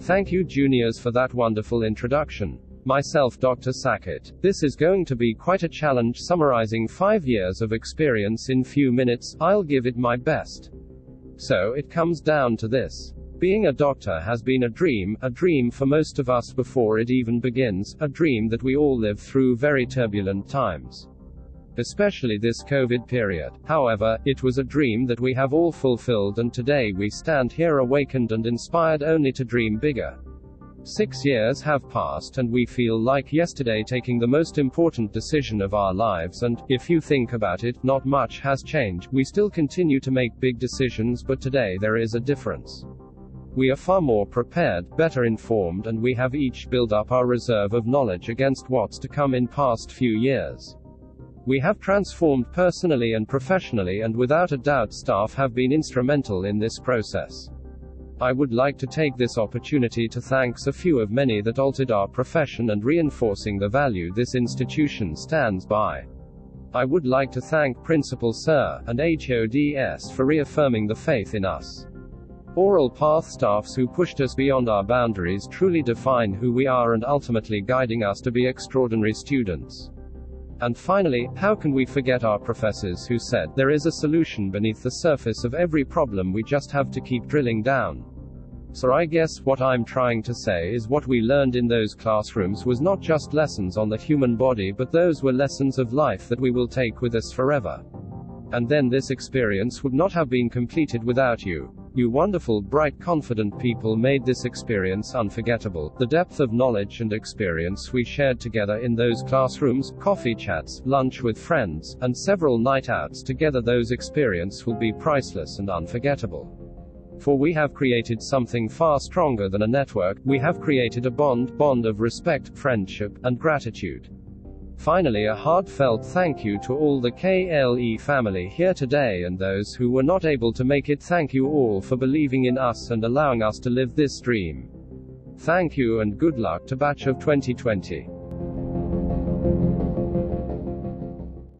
Thank you, juniors, for that wonderful introduction. Myself, Dr. Sackett. This is going to be quite a challenge summarizing five years of experience in few minutes. I'll give it my best. So, it comes down to this. Being a doctor has been a dream, a dream for most of us before it even begins, a dream that we all live through very turbulent times. Especially this COVID period. However, it was a dream that we have all fulfilled, and today we stand here awakened and inspired only to dream bigger. Six years have passed and we feel like yesterday taking the most important decision of our lives and, if you think about it, not much has changed. We still continue to make big decisions but today there is a difference. We are far more prepared, better informed and we have each built up our reserve of knowledge against what's to come in past few years. We have transformed personally and professionally and without a doubt staff have been instrumental in this process. I would like to take this opportunity to thank a few of many that altered our profession and reinforcing the value this institution stands by. I would like to thank Principal Sir and HODS for reaffirming the faith in us. Oral Path staffs who pushed us beyond our boundaries truly define who we are and ultimately guiding us to be extraordinary students. And finally, how can we forget our professors who said, there is a solution beneath the surface of every problem we just have to keep drilling down. So I guess what I'm trying to say is what we learned in those classrooms was not just lessons on the human body but those were lessons of life that we will take with us forever. And then this experience would not have been completed without you. You wonderful, bright, confident people made this experience unforgettable. The depth of knowledge and experience we shared together in those classrooms, coffee chats, lunch with friends, and several night outs together, those experiences will be priceless and unforgettable. For we have created something far stronger than a network, we have created a bond, bond of respect, friendship, and gratitude. Finally, a heartfelt thank you to all the KLE family here today and those who were not able to make it. Thank you all for believing in us and allowing us to live this dream. Thank you and good luck to Batch of 2020.